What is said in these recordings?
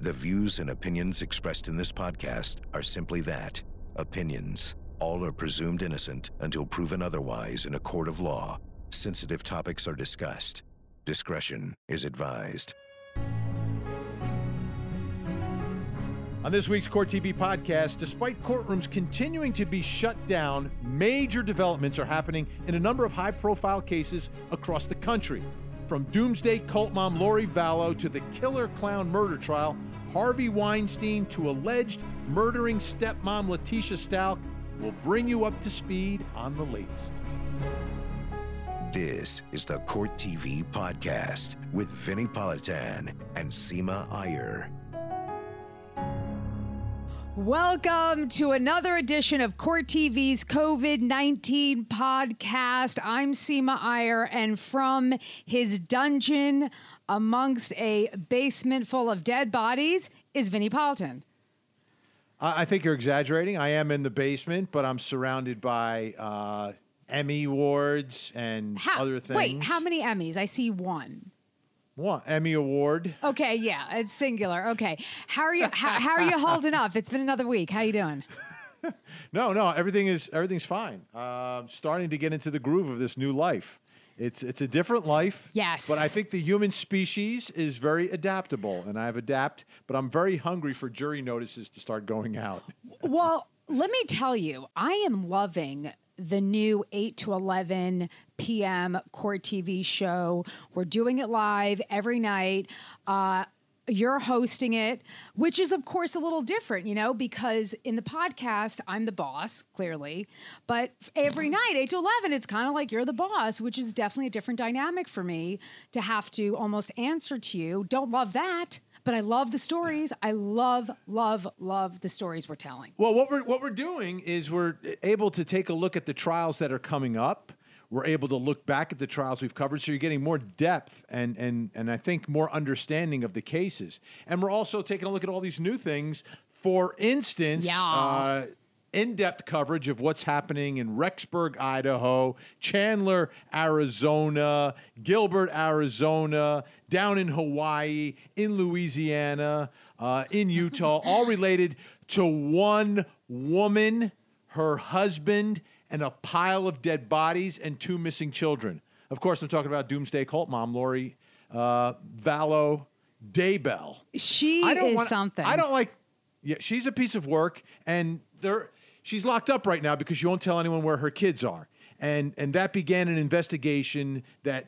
The views and opinions expressed in this podcast are simply that opinions. All are presumed innocent until proven otherwise in a court of law. Sensitive topics are discussed. Discretion is advised. On this week's Court TV podcast, despite courtrooms continuing to be shut down, major developments are happening in a number of high profile cases across the country. From doomsday cult mom Lori Vallow to the killer clown murder trial, Harvey Weinstein to alleged murdering stepmom Letecia Stauch, will bring you up to speed on the latest. This is the Court TV podcast with Vinnie Politan and Seema Iyer. Welcome to another edition of Court TV's COVID 19 podcast. I'm Seema Iyer, and from his dungeon amongst a basement full of dead bodies is Vinnie Politan. I I think you're exaggerating. I am in the basement, but I'm surrounded by uh, Emmy awards and How, other things. Wait, how many Emmys? I see one. What Emmy award? Okay, yeah, it's singular. Okay, how are you? How, how are you holding up? It's been another week. How are you doing? No, no, everything is everything's fine. Uh, starting to get into the groove of this new life. It's it's a different life. Yes. But I think the human species is very adaptable, and I've adapt. But I'm very hungry for jury notices to start going out. Well, let me tell you, I am loving the new 8 to 11 p.m. court TV show. We're doing it live every night. Uh, you're hosting it, which is, of course, a little different, you know, because in the podcast, I'm the boss, clearly. But every night, 8 to 11, it's kind of like you're the boss, which is definitely a different dynamic for me to have to almost answer to you. Don't love that. But I love the stories. I love, love, love the stories we're telling. Well, what we're what we're doing is we're able to take a look at the trials that are coming up. We're able to look back at the trials we've covered, so you're getting more depth and and and I think more understanding of the cases. And we're also taking a look at all these new things. For instance, Yeah. uh, in-depth coverage of what's happening in Rexburg, Idaho, Chandler, Arizona, Gilbert, Arizona, down in Hawaii, in Louisiana, uh, in Utah, all related to one woman, her husband, and a pile of dead bodies and two missing children. Of course, I'm talking about Doomsday Cult mom Lori uh, Vallow Daybell. She I don't is wanna- something. I don't like. Yeah, she's a piece of work, and there she's locked up right now because she won't tell anyone where her kids are, and and that began an investigation that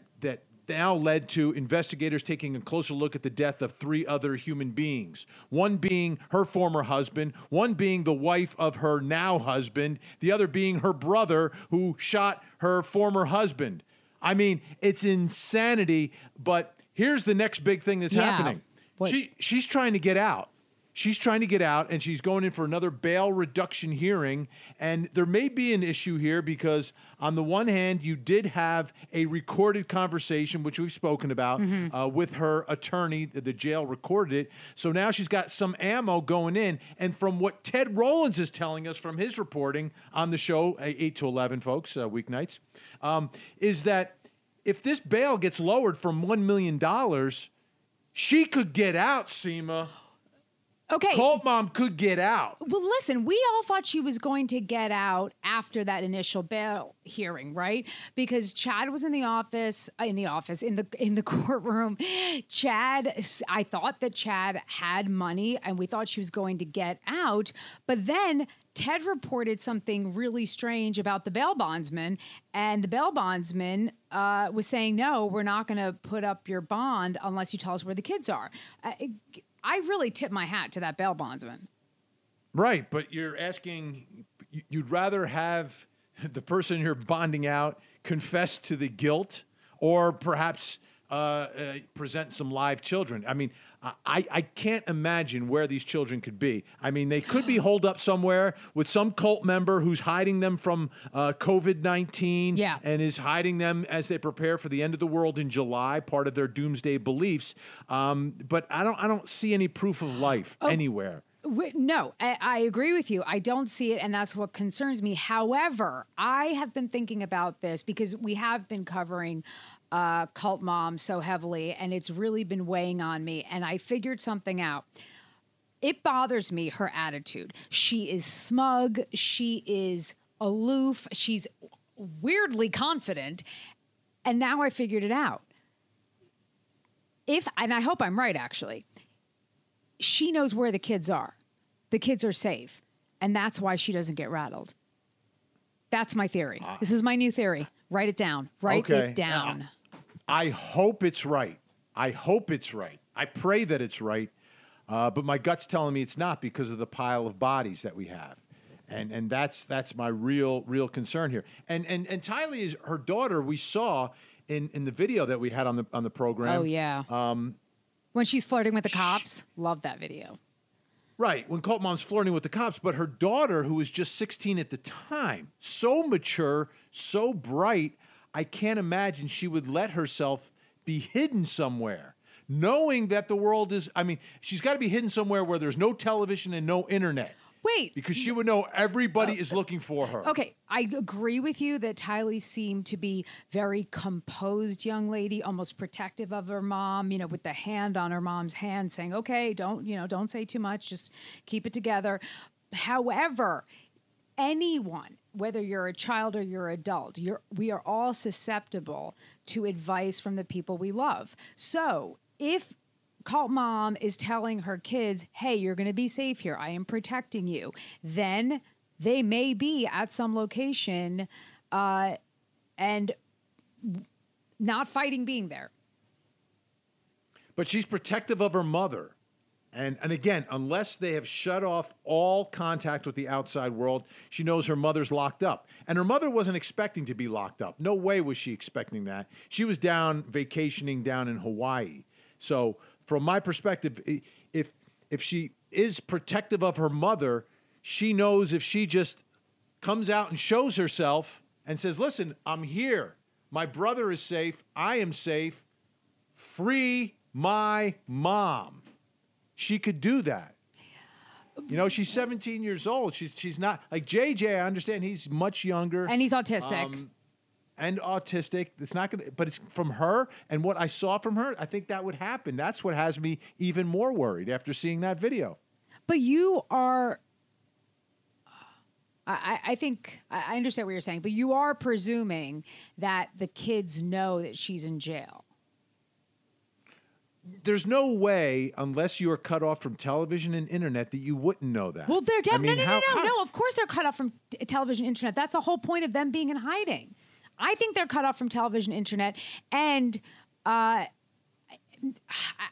now led to investigators taking a closer look at the death of three other human beings. One being her former husband, one being the wife of her now husband, the other being her brother who shot her former husband. I mean, it's insanity. But here's the next big thing that's Yeah. happening. What? She she's trying to get out. She's trying to get out and she's going in for another bail reduction hearing. And there may be an issue here because, on the one hand, you did have a recorded conversation, which we've spoken about, uh, with her attorney. The the jail recorded it. So now she's got some ammo going in. And from what Ted Rowlands is telling us from his reporting on the show, uh, 8 to 11, folks, uh, weeknights, um, is that if this bail gets lowered from $1 million, she could get out, Seema. Okay. Cult mom could get out. Well, listen, we all thought she was going to get out after that initial bail hearing, right? Because Chad was in the office, uh, in the office, in the in the courtroom. Chad, I thought that Chad had money, and we thought she was going to get out. But then Ted reported something really strange about the bail bondsman, and the bail bondsman uh, was saying, "No, we're not going to put up your bond unless you tell us where the kids are." Uh, I really tip my hat to that bail bondsman. Right, but you're asking, you'd rather have the person you're bonding out confess to the guilt or perhaps uh, uh, present some live children. I mean, I, I can't imagine where these children could be. I mean, they could be holed up somewhere with some cult member who's hiding them from uh, COVID 19 Yeah. and is hiding them as they prepare for the end of the world in July, part of their doomsday beliefs. Um, but I don't, I don't see any proof of life anywhere. No, I, I agree with you. I don't see it, and that's what concerns me. However, I have been thinking about this because we have been covering uh, cult mom so heavily, and it's really been weighing on me. And I figured something out. it bothers me her attitude. She is smug, she is aloof, she's weirdly confident. And now I figured it out. If and I hope I'm right actually. She knows where the kids are. The kids are safe, and that's why she doesn't get rattled. That's my theory. this is my new theory. Write it down. Write Okay. it down. I hope it's right. I hope it's right. I pray that it's right. Uh, but my gut's telling me it's not because of the pile of bodies that we have. And, and that's that's my real real concern here. And and and Tylee is her daughter. We saw in, in the video that we had on the on the program. Oh yeah. Um, when she's flirting with the cops, love that video. Right, when Cult Mom's flirting with the cops, but her daughter, who was just 16 at the time, so mature, so bright, I can't imagine she would let herself be hidden somewhere, knowing that the world is, I mean, she's got to be hidden somewhere where there's no television and no internet. Wait. Because she would know everybody oh. is looking for her. Okay, I agree with you that Tylee seemed to be very composed young lady, almost protective of her mom, you know, with the hand on her mom's hand saying, "Okay, don't, you know, don't say too much, just keep it together." However, anyone, whether you're a child or you're adult, you're we are all susceptible to advice from the people we love. So, if cult mom is telling her kids, hey, you're going to be safe here. I am protecting you. Then they may be at some location uh, and not fighting being there. But she's protective of her mother. And, and again, unless they have shut off all contact with the outside world, she knows her mother's locked up. And her mother wasn't expecting to be locked up. No way was she expecting that. She was down vacationing down in Hawaii. So, from my perspective, if if she is protective of her mother, she knows if she just comes out and shows herself and says, "Listen, I'm here. My brother is safe. I am safe. Free my mom." She could do that. You know, she's 17 years old. She's she's not like JJ. I understand he's much younger And he's autistic. Um, and autistic. It's not going to, but it's from her and what I saw from her. I think that would happen. That's what has me even more worried after seeing that video. But you are. I, I- think I understand what you're saying, but you are presuming that the kids know that she's in jail. There's no way, unless you are cut off from television and internet, that you wouldn't know that. Well, they're I definitely mean, no, no, how- no, no, no. Of course, they're cut off from t- television, internet. That's the whole point of them being in hiding. I think they're cut off from television, internet, and uh, I,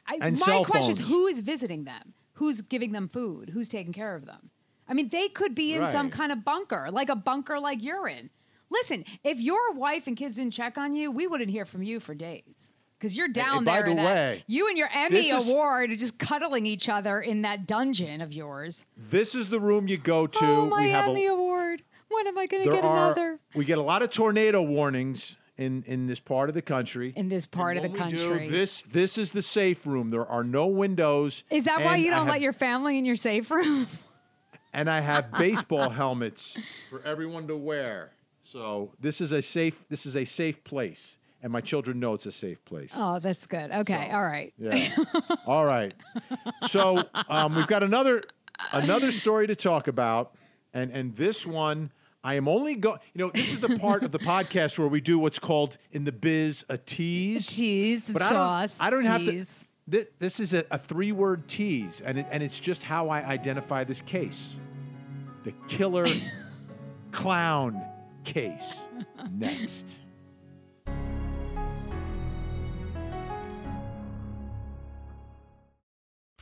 I, And my question is, who is visiting them? Who's giving them food? Who's taking care of them? I mean, they could be in some kind of bunker, like a bunker like you're in. Listen, if your wife and kids didn't check on you, we wouldn't hear from you for days. Because you're down by there. the in that- way, you and your Emmy is- award are just cuddling each other in that dungeon of yours. This is the room you go to. Oh, my we have Emmy a, award. When am I going to get are, another? We get a lot of tornado warnings in in this part of the country. In this part And of the we do, country. this this is the safe room. There are no windows. Is that why you don't have- let your family in your safe room? and I have baseball helmets for everyone to wear. So this is a safe this is a safe place, and my children know it's a safe place. oh, that's good. Okay, So, all right. Yeah. All right. So um, we've got another another story to talk about, and and this one I am only go. You know, this is the part of the podcast where we do what's called in the biz a tease. Cheese, But I sauce, don't, I don't have to. This, this is a, a three word tease, and, it, and it's just how I identify this case the killer clown case. Next.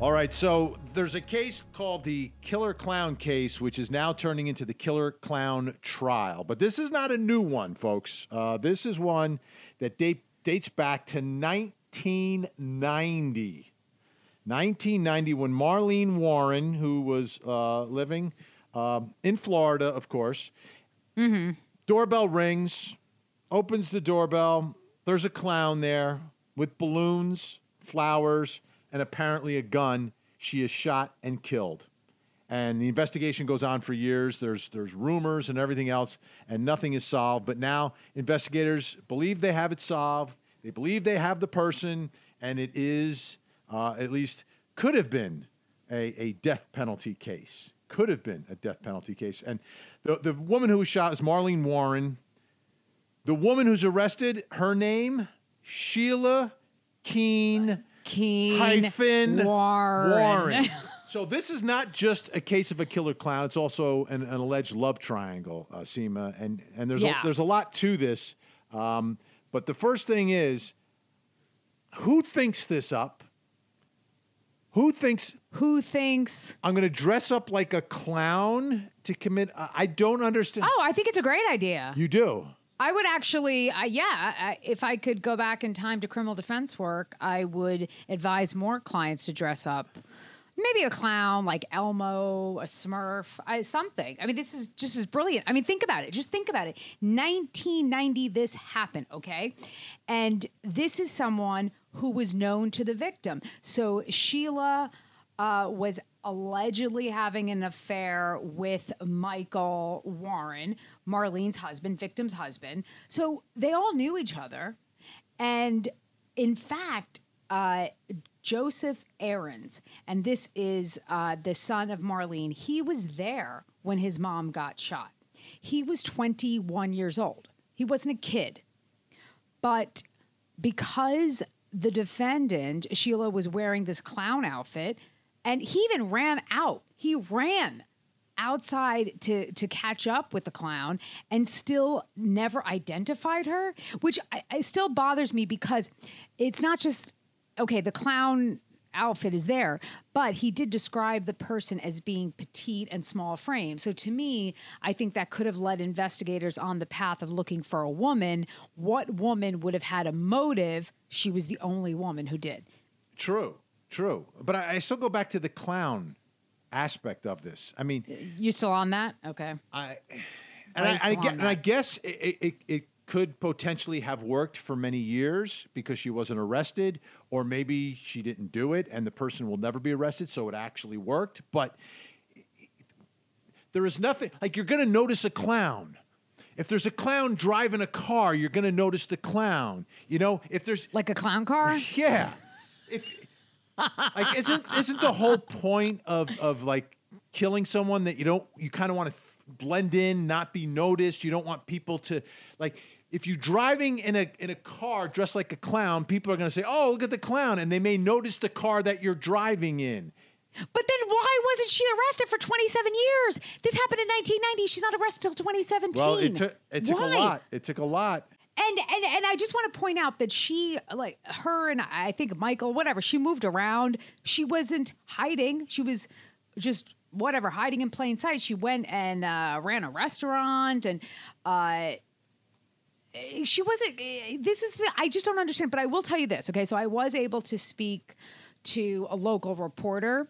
All right, so there's a case called the Killer Clown case, which is now turning into the Killer Clown trial. But this is not a new one, folks. Uh, this is one that date, dates back to 1990. 1990, when Marlene Warren, who was uh, living um, in Florida, of course, doorbell rings. opens the doorbell. There's a clown there with balloons, flowers, and apparently a gun. She is shot and killed. And the investigation goes on for years. There's there's rumors and everything else, and nothing is solved. But now investigators believe they have it solved. They believe they have the person, and it is uh, at least could have been a, a death penalty case. Could have been a death penalty case. And the, the woman who was shot is Marlene Warren. The woman who's arrested, her name, Sheila Keen, Keen hyphen Warren. Warren. so this is not just a case of a killer clown. It's also an, an alleged love triangle, uh, Seema. And, and there's, Yeah. a, there's a lot to this. Um, but the first thing is, who thinks this up? Who thinks Who thinks? I'm going to dress up like a clown to commit? I don't understand. Oh, I think it's a great idea. You do. I would actually, uh, yeah, if I could go back in time to criminal defense work, I would advise more clients to dress up. Maybe a clown like Elmo, a Smurf, I, something. I mean, this is just as brilliant. I mean, think about it. Just think about it. 1990, this happened, okay? And this is someone who was known to the victim. So Sheila uh, was allegedly having an affair with Michael Warren, Marlene's husband, victim's husband. So they all knew each other. And in fact, uh, Joseph Ahrens, and this is uh, the son of Marlene, he was there when his mom got shot. He was 21 years old. He wasn't a kid. But because the defendant, Sheila, was wearing this clown outfit, and he even ran out. He ran outside to to catch up with the clown and still never identified her, which I, it still bothers me because it's not just okay. The clown outfit is there, but he did describe the person as being petite and small frame. So to me, I think that could have led investigators on the path of looking for a woman. What woman would have had a motive? She was the only woman who did. True. True. But I, I still go back to the clown aspect of this. I mean, You still on that? Okay. I and I, I, and I guess it, it, it could potentially have worked for many years because she wasn't arrested, or maybe she didn't do it and the person will never be arrested, so it actually worked. But there is nothing like you're going to notice a clown. If there's a clown driving a car, you're going to notice the clown. You know, if there's Like a clown car? yeah. If like isn't isn't the whole point of of like killing someone that you don't you kind of want to blend in, not be noticed. You don't want people to like if you're driving in a in a car dressed like a clown, people are going to say, "Oh, look at the clown," and they may notice the car that you're driving in. But then why wasn't she arrested for 27 years? This happened in 1990. She's not arrested till 2017. Well, it took it took a lot. It took a lot. And, and and I just want to point out that she like her and I think Michael whatever she moved around she wasn't hiding she was just whatever hiding in plain sight she went and uh, ran a restaurant and uh, she wasn't eh, this is the I just don't understand but I will tell you this okay so I was able to speak to a local reporter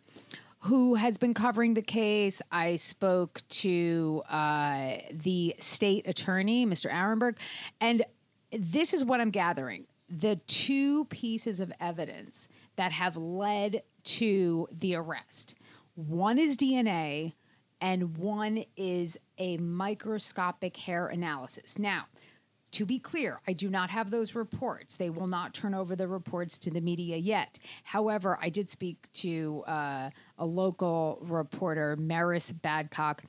who has been covering the case. I spoke to uh, the state attorney, Mr. Aronberg, and this is what I'm gathering. The two pieces of evidence that have led to the arrest one is DNA, and one is a microscopic hair analysis. Now, to be clear, I do not have those reports. They will not turn over the reports to the media yet. However, I did speak to uh, a local reporter, Maris Badcock,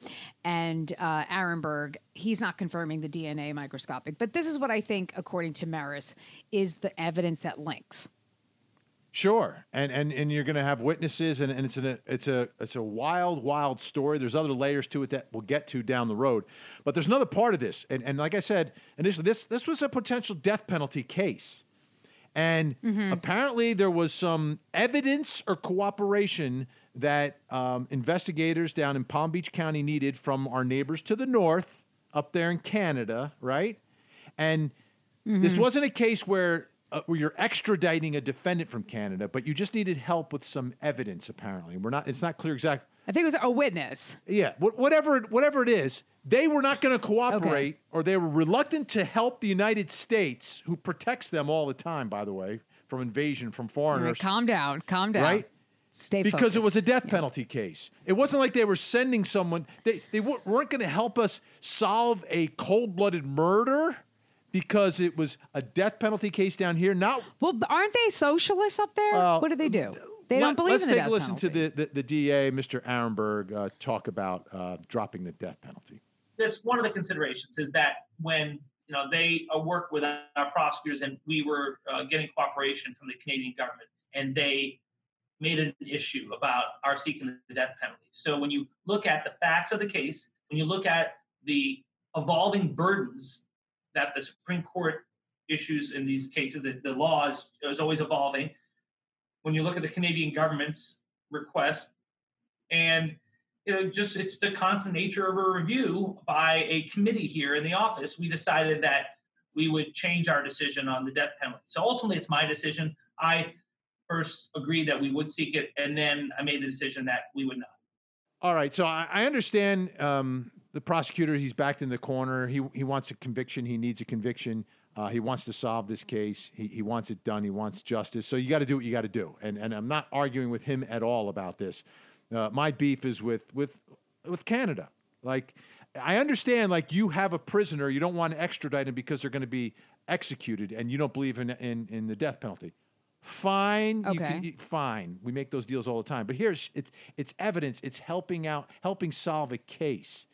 and uh, Aronberg. He's not confirming the DNA microscopic, but this is what I think, according to Maris, is the evidence that links. Sure, and and and you're going to have witnesses, and, and it's an it's a it's a wild, wild story. There's other layers to it that we'll get to down the road, but there's another part of this, and and like I said initially, this this was a potential death penalty case, and apparently there was some evidence or cooperation that um, investigators down in Palm Beach County needed from our neighbors to the north, up there in Canada, right, and this wasn't a case where uh, where you're extraditing a defendant from Canada, but you just needed help with some evidence. Apparently, we're not. It's not clear exactly. I think it was a witness. Yeah, wh- whatever whatever it is, they were not going to cooperate, or they were reluctant to help the United States, who protects them all the time, by the way, from invasion from All right, foreigners, calm down. Calm down. right? Stay because it was a death penalty case. It wasn't like they were sending someone. They they wa- weren't going to help us solve a cold-blooded murder because it was a death penalty case down here. Not Well, aren't they socialists up there? Well, what do they do? They Let- don't believe Let's in the take a listen penalty. to the, the, the DA, Mr. Aronberg, uh, talk about uh, dropping the death penalty. that's one of the considerations is that when you know they uh, work with our prosecutors and we were uh, getting cooperation from the Canadian government and they made an issue about our seeking the death penalty. So when you look at the facts of the case, when you look at the evolving burdens that the Supreme Court issues in these cases, that the law is, is always evolving. When you look at the Canadian government's request, and you know, just it's the constant nature of a review by a committee here in the office. We decided that we would change our decision on the death penalty. So ultimately, it's my decision. I first agreed that we would seek it, and then I made the decision that we would not. All right, so I, understand um, the prosecutor. He's backed in the corner. He he wants a conviction. He needs a conviction. Uh, he wants to solve this case. He, he wants it done. He wants justice. So you got to do what you got to do. And and I'm not arguing with him at all about this. Uh, my beef is with with with Canada. Like I understand, like you have a prisoner, you don't want to extradite him because they're going to be executed, and you don't believe in in, in the death penalty. Fine, you can, Okay. you- fine. We make those deals all the time. But here's it's it's evidence. It's helping out, helping solve a case.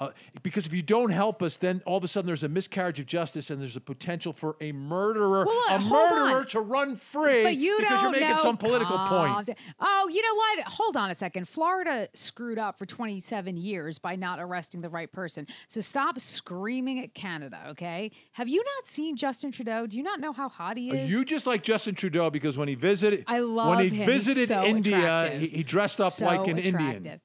Uh, because if you don't help us, then all of a sudden there's a miscarriage of justice, and there's a potential for a murderer, Well, a hold on. murderer to run free But you because don't you're making know. some political Calm point. Oh, you know what? Hold on a second. Florida screwed up for 27 years by not arresting the right person. So stop screaming at Canada, okay? Have you not seen Justin Trudeau? Do you not know how hot he Uh, is? You just like Justin Trudeau because when he visited, I love when he him. Visited so India, attractive. he, he dressed up like So an Indian.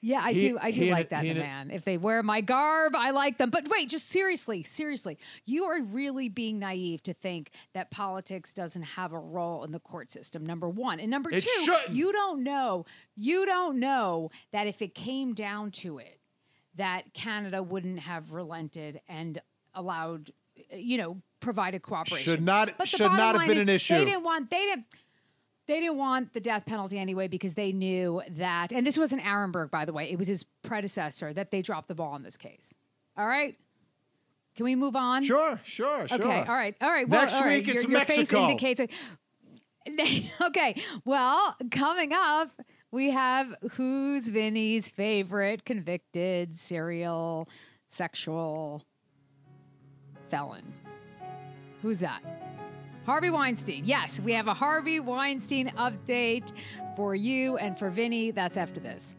Yeah, I He- do. I do like that in a man. If they wear my garb, I like them. But wait, just seriously, seriously, you are really being naive to think that politics doesn't have a role in the court system. Number one, and number It two, shouldn't. you don't know. You don't know that if it came down to it, that Canada wouldn't have relented and allowed, you know, provided cooperation. Should not- But should not have been is an issue. They didn't want. They didn't. They didn't want the death penalty anyway because they knew that, and this wasn't Aronberg, by the way, it was his predecessor that they dropped the ball in this case. All right, can we move on? Sure, sure, sure. Okay. All right. All right. Well, Next all right. week it's your, your face Mexico. indicates. okay. Well, coming up, we have who's Vinny's favorite convicted serial sexual felon? Who's that? Harvey Weinstein. Yes, we have a Harvey Weinstein update for you and for Vinny. That's after this.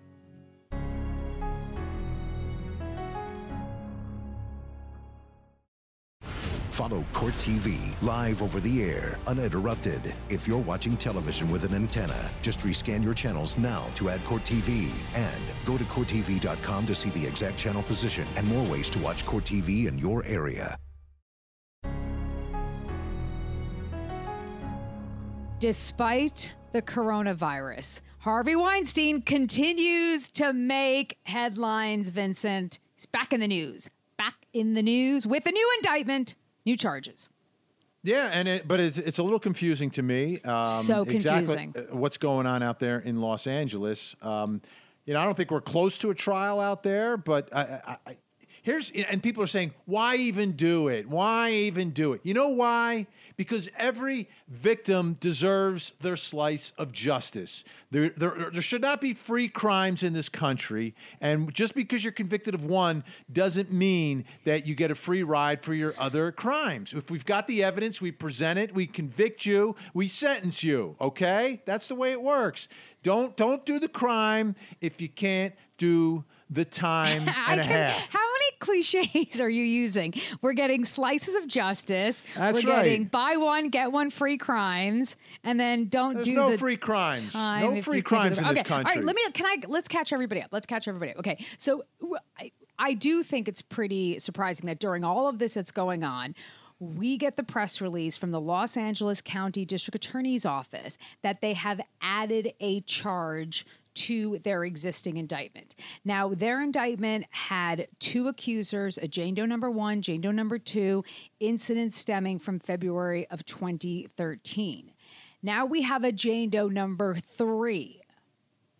Follow Court TV live over the air, uninterrupted. If you're watching television with an antenna, just rescan your channels now to add Court TV. And go to CourtTV.com to see the exact channel position and more ways to watch Court TV in your area. Despite the coronavirus, Harvey Weinstein continues to make headlines, Vincent. He's back in the news. Back in the news with a new indictment, new charges. Yeah, and it, but it's it's a little confusing to me. Um, So exactly, confusing. uh, what's going on out there in Los Angeles? Um, you know, I don't think we're close to a trial out there, but I, I, I, here's and people are saying, why even do it? Why even do it? You know why? Because every victim deserves their slice of justice. There, there, there should not be free crimes in this country, and just because you're convicted of one doesn't mean that you get a free ride for your other crimes. If we've got the evidence, we present it, we convict you, we sentence you. Okay, that's the way it works. Don't don't do the crime if you can't do the time and a can, half. how cliches are you using? We're getting slices of justice. That's We're right. getting buy one get one free crimes, and then don't There's do no the free crimes. No free crimes the- in this okay. All country. right, let me. Can I? Let's catch everybody up. Let's catch everybody up. Okay, so I, I do think it's pretty surprising that during all of this that's going on, we get the press release from the Los Angeles County District Attorney's Office that they have added a charge to their existing indictment. Now, their indictment had two accusers, a Jane Doe number one, Jane Doe number two, incidents stemming from February of 2013. Now we have a Jane Doe number three.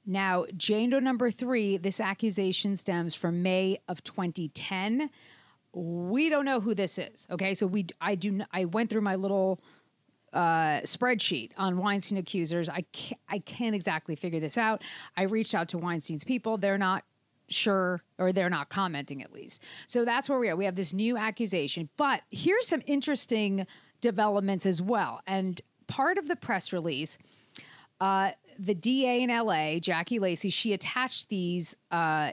Now, Jane Doe number three, this accusation stems from May of 2010. We don't know who this is. Okay, so we I do I went through my little uh, spreadsheet on Weinstein accusers. I can't, I can't exactly figure this out. I reached out to Weinstein's people. They're not sure or they're not commenting at least. So that's where we are. We have this new accusation. But here's some interesting developments as well. And part of the press release, uh, the DA in LA, Jackie Lacey, she attached these uh,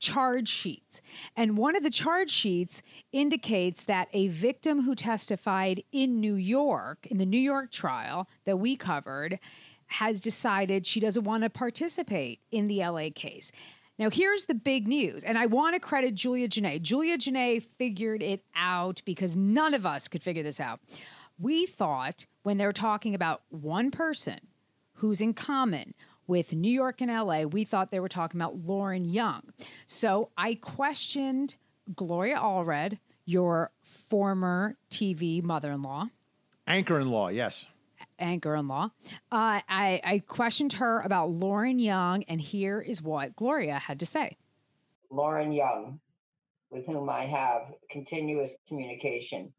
charge sheets. And one of the charge sheets indicates that a victim who testified in New York, in the New York trial that we covered, has decided she doesn't want to participate in the LA case. Now, here's the big news, and I want to credit Julia Jenae. Julia Jenae figured it out because none of us could figure this out. We thought when they're talking about one person who's in common with New York and LA, we thought they were talking about Lauren Young. So I questioned Gloria Allred, your former TV mother in law. Anchor in law, yes. Anchor in law. Uh, I, I questioned her about Lauren Young, and here is what Gloria had to say. Lauren Young, with whom I have continuous communication,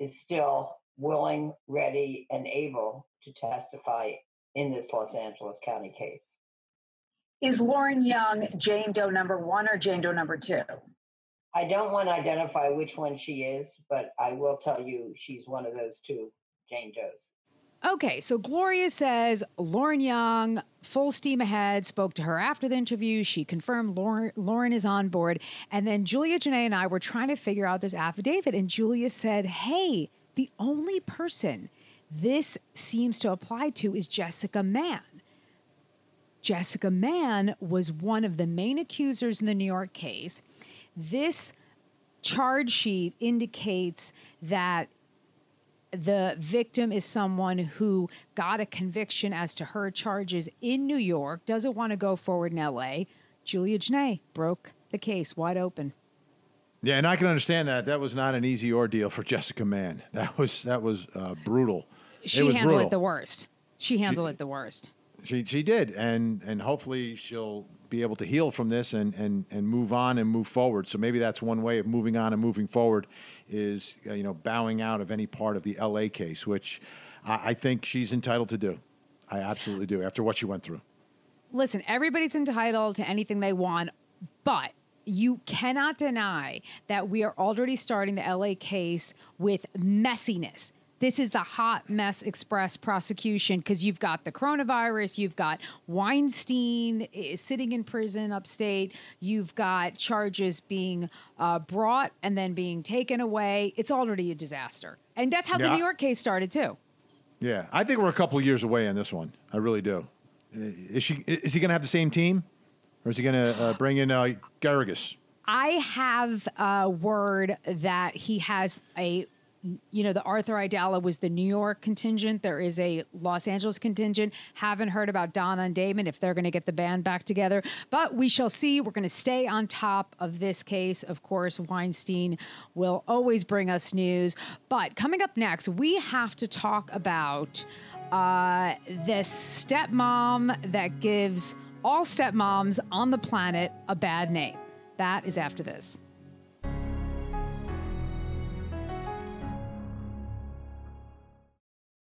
is still willing, ready, and able to testify in this Los Angeles County case. Is Lauren Young Jane Doe number one or Jane Doe number two? I don't want to identify which one she is, but I will tell you she's one of those two Jane Does. Okay, so Gloria says Lauren Young, full steam ahead, spoke to her after the interview. She confirmed Lauren, Lauren is on board. And then Julia Jenae and I were trying to figure out this affidavit, and Julia said, Hey, the only person this seems to apply to is Jessica Mann. Jessica Mann was one of the main accusers in the New York case. This charge sheet indicates that the victim is someone who got a conviction as to her charges in New York, doesn't want to go forward in LA. Julia Jenae broke the case wide open. Yeah, and I can understand that. That was not an easy ordeal for Jessica Mann. That was that was uh, brutal. She handled brutal. it the worst. She handled she, it the worst. She she did, and and hopefully she'll be able to heal from this and and and move on and move forward. So maybe that's one way of moving on and moving forward is uh, you know bowing out of any part of the L.A. case, which I, I think she's entitled to do. I absolutely do after what she went through. Listen, everybody's entitled to anything they want, but you cannot deny that we are already starting the LA case with messiness. This is the hot mess express prosecution because you've got the coronavirus, you've got Weinstein eh, sitting in prison upstate, you've got charges being uh, brought and then being taken away. It's already a disaster. And that's how yeah. the New York case started, too. Yeah, I think we're a couple years away on this one. I really do. Eh, is she? Is he going to have the same team? Or is he going to uh, bring in uh, Geragos? I have a word that he has a you know, the Arthur Aidala was the New York contingent. There is a Los Angeles contingent. Haven't heard about Donna and Damon if they're going to get the band back together, but we shall see. We're going to stay on top of this case. Of course, Weinstein will always bring us news. But coming up next, we have to talk about uh, this stepmom that gives all stepmoms on the planet a bad name. That is after this.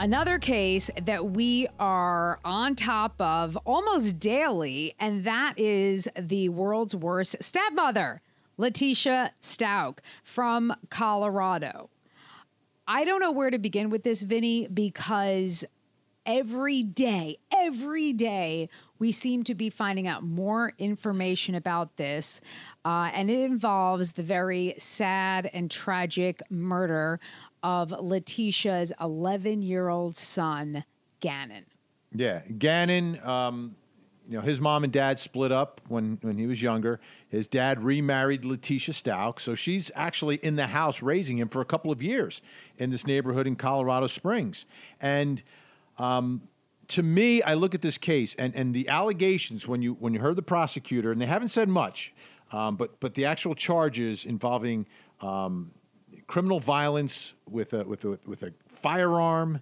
Another case that we are on top of almost daily, and that is the world's worst stepmother, Letecia Stauch from Colorado. I don't know where to begin with this, Vinny, because every day, every day, we seem to be finding out more information about this. Uh, and it involves the very sad and tragic murder of Letecia's 11 year old son, Gannon. Yeah, Gannon. Um, you know, his mom and dad split up when when he was younger. His dad remarried Letecia Stauch, so she's actually in the house raising him for a couple of years in this neighborhood in Colorado Springs. And um, to me, I look at this case and, and the allegations when you when you heard the prosecutor, and they haven't said much, um, but but the actual charges involving um, criminal violence with a with a with a firearm,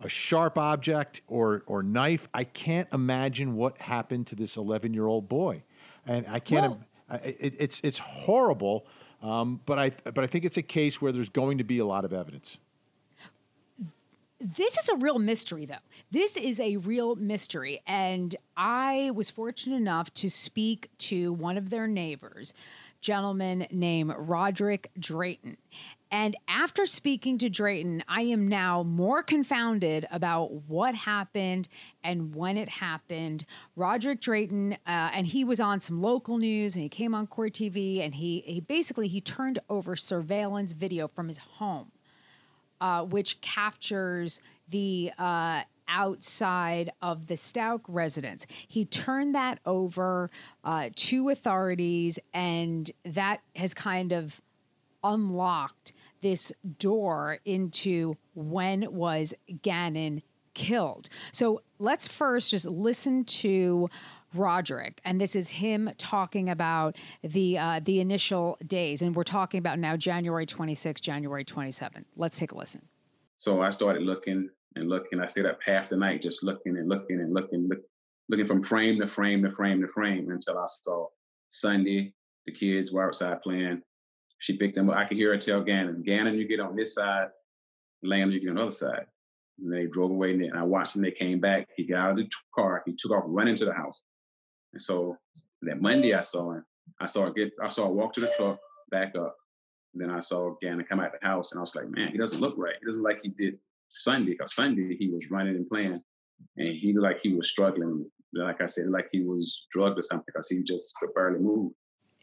a sharp object, or or knife. I can't imagine what happened to this 11 year old boy, and I can't. Well- I- it, it's it's horrible, um, but I but I think it's a case where there's going to be a lot of evidence. This is a real mystery, though. This is a real mystery. And I was fortunate enough to speak to one of their neighbors, gentleman named Roderick Drayton. And after speaking to Drayton, I am now more confounded about what happened and when it happened. Roderick Drayton, uh, and he was on some local news, and he came on Court TV, and he, he basically he turned over surveillance video from his home uh, which captures the uh, outside of the Stauch residence. He turned that over uh, to authorities, and that has kind of unlocked this door into when was Gannon killed. So let's first just listen to Roderick, and this is him talking about the uh, the initial days, and we're talking about now January 26th, January 27th. Let's take a listen. So I started looking and looking. I stayed up half the night just looking and looking and looking, look, looking from frame to frame to frame to frame until I saw Sunday. The kids were outside playing. She picked him up. I could hear her tell Gannon, Gannon, you get on this side, Lamb, you get on the other side. And they drove away and I watched them. They came back. He got out of the car. He took off running to the house. And so that Monday I saw him. I saw her get I saw her walk to the truck, back up. Then I saw Gannon come out the house and I was like, man, he doesn't look right. He doesn't like he did Sunday. Because Sunday he was running and playing. And he looked like he was struggling. Like I said, like he was drugged or something because he just could barely move.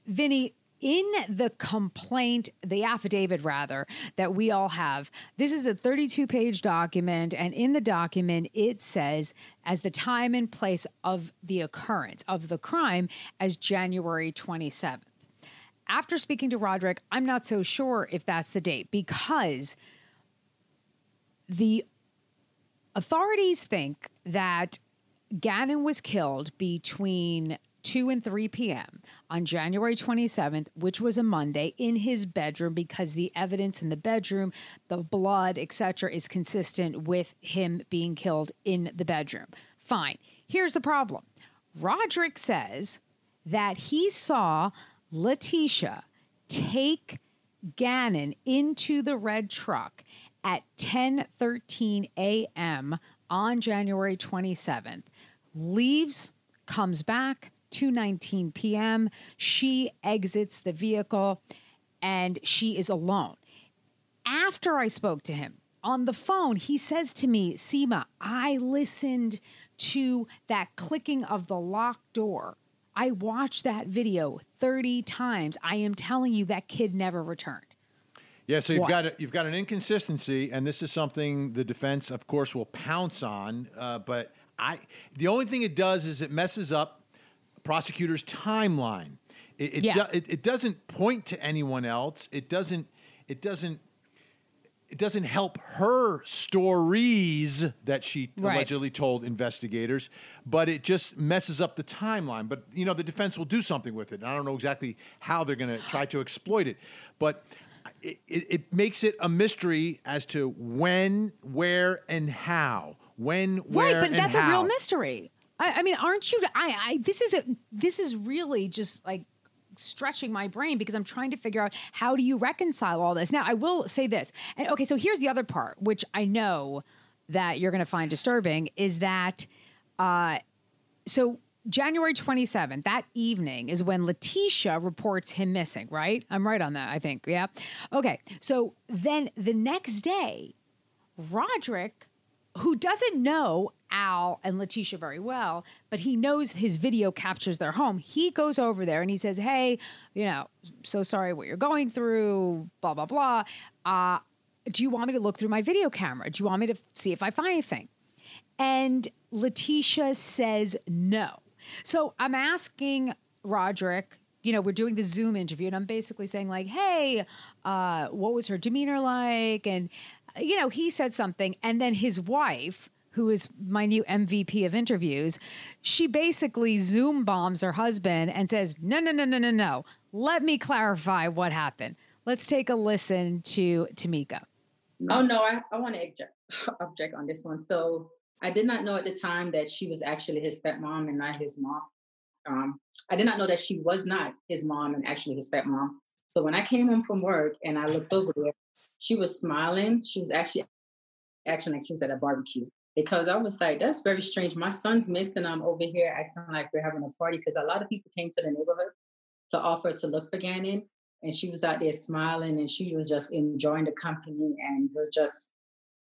Vinny, in the complaint, the affidavit rather, that we all have, this is a 32 page document. And in the document, it says, as the time and place of the occurrence of the crime as January 27th. After speaking to Roderick, I'm not so sure if that's the date because the authorities think that Gannon was killed between 2 and 3 p.m. on January 27th, which was a Monday, in his bedroom because the evidence in the bedroom, the blood, etc., is consistent with him being killed in the bedroom. Fine. Here's the problem Roderick says that he saw Letecia take Gannon into the red truck at 10:13 a.m. on January 27th. Leaves, comes back 2:19 p.m. She exits the vehicle and she is alone. After I spoke to him on the phone, he says to me, "Seema, I listened to that clicking of the locked door. I watched that video 30 times. I am telling you that kid never returned." Yeah, so you've What? got a, you've got an inconsistency, and this is something the defense, of course, will pounce on. Uh, but I, the only thing it does is it messes up prosecutor's timeline. It it, Yeah. do- it it doesn't point to anyone else. It doesn't it doesn't it doesn't help her stories that she Right. allegedly told investigators, but it just messes up the timeline. But you know, the defense will do something with it. And I don't know exactly how they're going to try to exploit it, but it, it, it makes it a mystery as to when, where, and how. When, where, right, but that's a real mystery. I, I mean, aren't you? I, I this is a this is really just like stretching my brain because I'm trying to figure out how do you reconcile all this. Now, I will say this. And okay, so here's the other part, which I know that you're going to find disturbing, is that uh, so January 27th, that evening is when Letecia reports him missing, right? I'm right on that, I think. Yeah. Okay. So then the next day, Roderick, who doesn't know Al and Letecia very well, but he knows his video captures their home. He goes over there and he says, Hey, you know, so sorry what you're going through, blah, blah, blah. Uh, do you want me to look through my video camera? Do you want me to see if I find anything? And Letecia says no. So I'm asking Roderick, you know, we're doing the Zoom interview, and I'm basically saying, like, hey, uh, what was her demeanor like? And, you know, he said something. And then his wife, who is my new MVP of interviews, she basically Zoom bombs her husband and says, no, no, no, no, no, no. Let me clarify what happened. Let's take a listen to Tamika. Oh, no, I, I want to object, object on this one. So I did not know at the time that she was actually his stepmom and not his mom. Um, I did not know that she was not his mom and actually his stepmom. So when I came home from work and I looked over there, she was smiling. She was actually acting like she was at a barbecue because I was like, that's very strange. My son's missing. I'm over here acting like we're having a party because a lot of people came to the neighborhood to offer to look for Gannon. And she was out there smiling and she was just enjoying the company and was just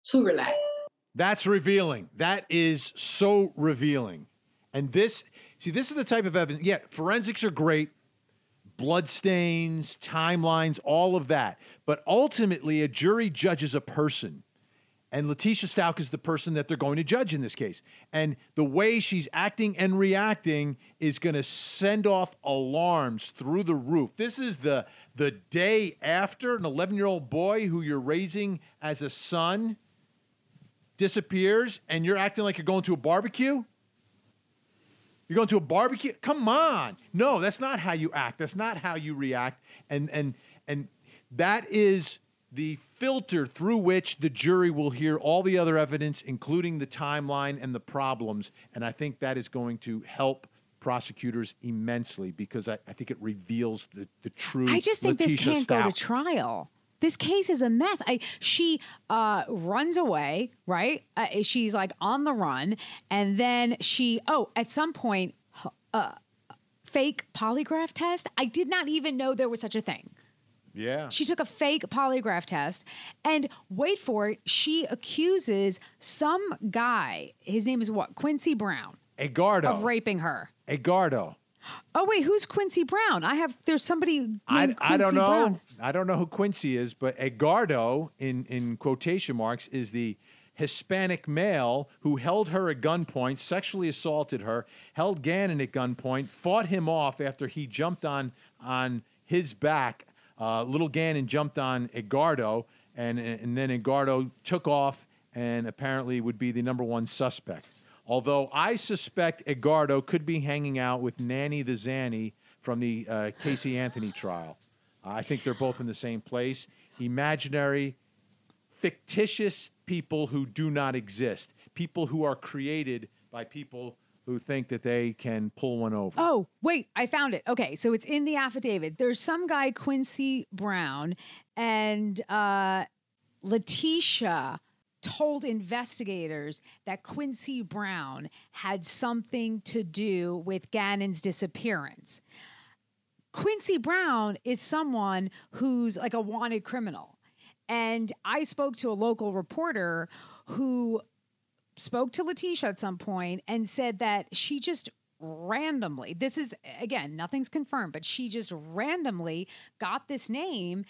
too relaxed. That's revealing. That is so revealing. And this, see, this is the type of evidence. Yeah, forensics are great, blood stains, timelines, all of that. But ultimately, a jury judges a person. And Letecia Stauch is the person that they're going to judge in this case. And the way she's acting and reacting is going to send off alarms through the roof. This is the the day after an 11-year-old boy who you're raising as a son disappears and you're acting like you're going to a barbecue? You're going to a barbecue? Come on. No, that's not how you act. That's not how you react. And and and that is the filter through which the jury will hear all the other evidence, including the timeline and the problems. And I think that is going to help prosecutors immensely because I, I think it reveals the, the true. I just think Letecia this can't Stauch. go to trial. This case is a mess. I she uh, runs away, right? Uh, she's like on the run, and then she oh at some point, uh, fake polygraph test. I did not even know there was such a thing. Yeah. She took a fake polygraph test, and wait for it, she accuses some guy. His name is what? Quincy Brown Egardo. of raping her. Egardo. Oh wait, who's Quincy Brown? I have there's somebody named I, Quincy I don't know. Brown. I don't know who Quincy is, but Egardo, in, in quotation marks, is the Hispanic male who held her at gunpoint, sexually assaulted her, held Gannon at gunpoint, fought him off after he jumped on on his back. Uh, little Gannon jumped on Egardo, and and then Egardo took off and apparently would be the number one suspect. Although I suspect Egardo could be hanging out with Nanny the Zanny from the uh, Casey Anthony trial. I think they're both in the same place. Imaginary, fictitious people who do not exist. People who are created by people who think that they can pull one over. Oh, wait, I found it. Okay, so it's in the affidavit. There's some guy, Quincy Brown, and uh, Letecia told investigators that Quincy Brown had something to do with Gannon's disappearance. Quincy Brown is someone who's like a wanted criminal. And I spoke to a local reporter who spoke to Letecia at some point and said that she just randomly, this is again, nothing's confirmed, but she just randomly got this name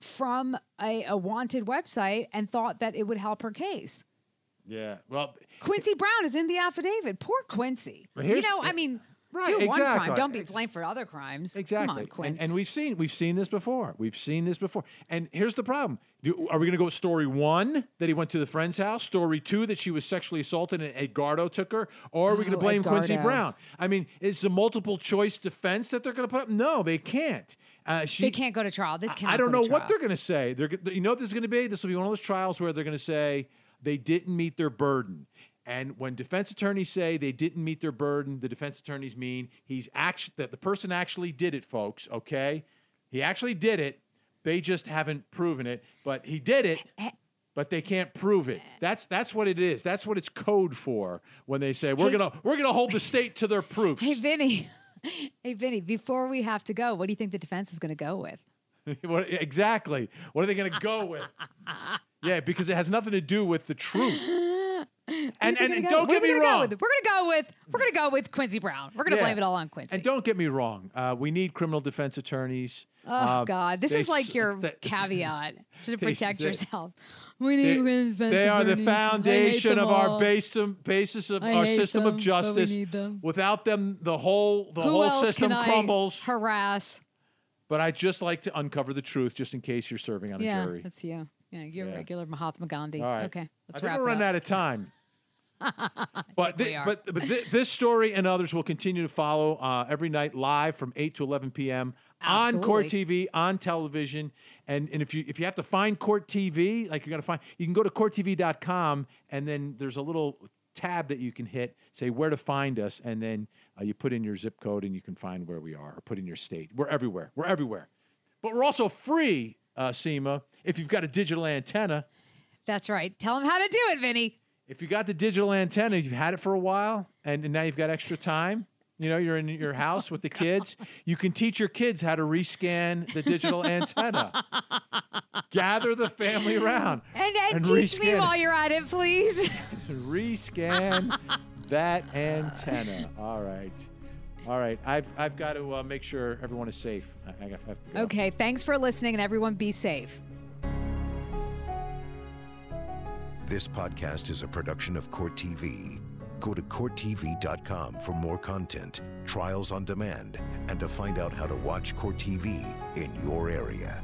from a, a wanted website and thought that it would help her case. Yeah. Well, Quincy Brown is in the affidavit. Poor Quincy. You know, I mean, Right, do one crime. Don't be blamed for other crimes. Exactly. Come on, Quincy. and, and we've seen we've seen this before. We've seen this before. And here's the problem: Do, Are we going to go with story one that he went to the friend's house? Story two that she was sexually assaulted and Edgardo took her, or are we going to Oh, blame Quincy Brown? I mean, is a multiple choice defense that they're going to put up? No, they can't. Uh, she, they can't go to trial. This can't. I don't know what they're going to say. They're, you know what this is going to be? This will be one of those trials where they're going to say they didn't meet their burden. And when defense attorneys say they didn't meet their burden, the defense attorneys mean he's actually that the person actually did it, folks. Okay, he actually did it. They just haven't proven it, but he did it. But they can't prove it. That's that's what it is. That's what it's code for when they say we're Hey- gonna we're gonna hold the state to their proofs. Hey, Vinnie. Hey, Vinnie, before we have to go, what do you think the defense is going to go with? what, exactly. What are they going to go with? Yeah, because it has nothing to do with the truth. And What are we and, and go- don't get me go wrong. with? We're gonna go with we're gonna go with Quincy Brown. We're gonna Yeah. blame it all on Quincy. And don't get me wrong. Uh, we need criminal defense attorneys. Oh Uh, God, this they is like your they- caveat to protect they- yourself. We need women's defense attorneys. They are the attorneys. Hate foundation of our all. base, basis of our system them, of justice. them. Without them, the whole the Who whole system crumbles. harass? But I just like to uncover the truth, just in case you're serving on a Yeah, jury. that's you. Yeah, you're Yeah. regular Mahatma Gandhi. All right. Okay, let's I think wrap we're running out of time. but are. but but thi- this story and others will continue to follow uh, every night live from eight to eleven p.m. on Court TV on television. And and if you if you have to find Court TV, like you're gonna find, you can go to courttv.com and then there's a little tab that you can hit, say where to find us, and then uh, you put in your zip code and you can find where we are, or put in your state. We're everywhere. We're everywhere. But we're also free, uh, Seema, if you've got a digital antenna. That's right. Tell them how to do it, Vinnie. If you got the digital antenna, you've had it for a while, and, and now you've got extra time. You know, you're in your house with the kids. You can teach your kids how to rescan the digital antenna. Gather the family around And, and, And teach me while you're at it, please. rescan that antenna. All right, all right. I've I've got to uh, make sure everyone is safe. I, I have to go. okay, thanks for listening, and everyone be safe. This podcast is a production of Court TV. Go to CourtTV.com for more content, trials on demand, and to find out how to watch Court TV in your area.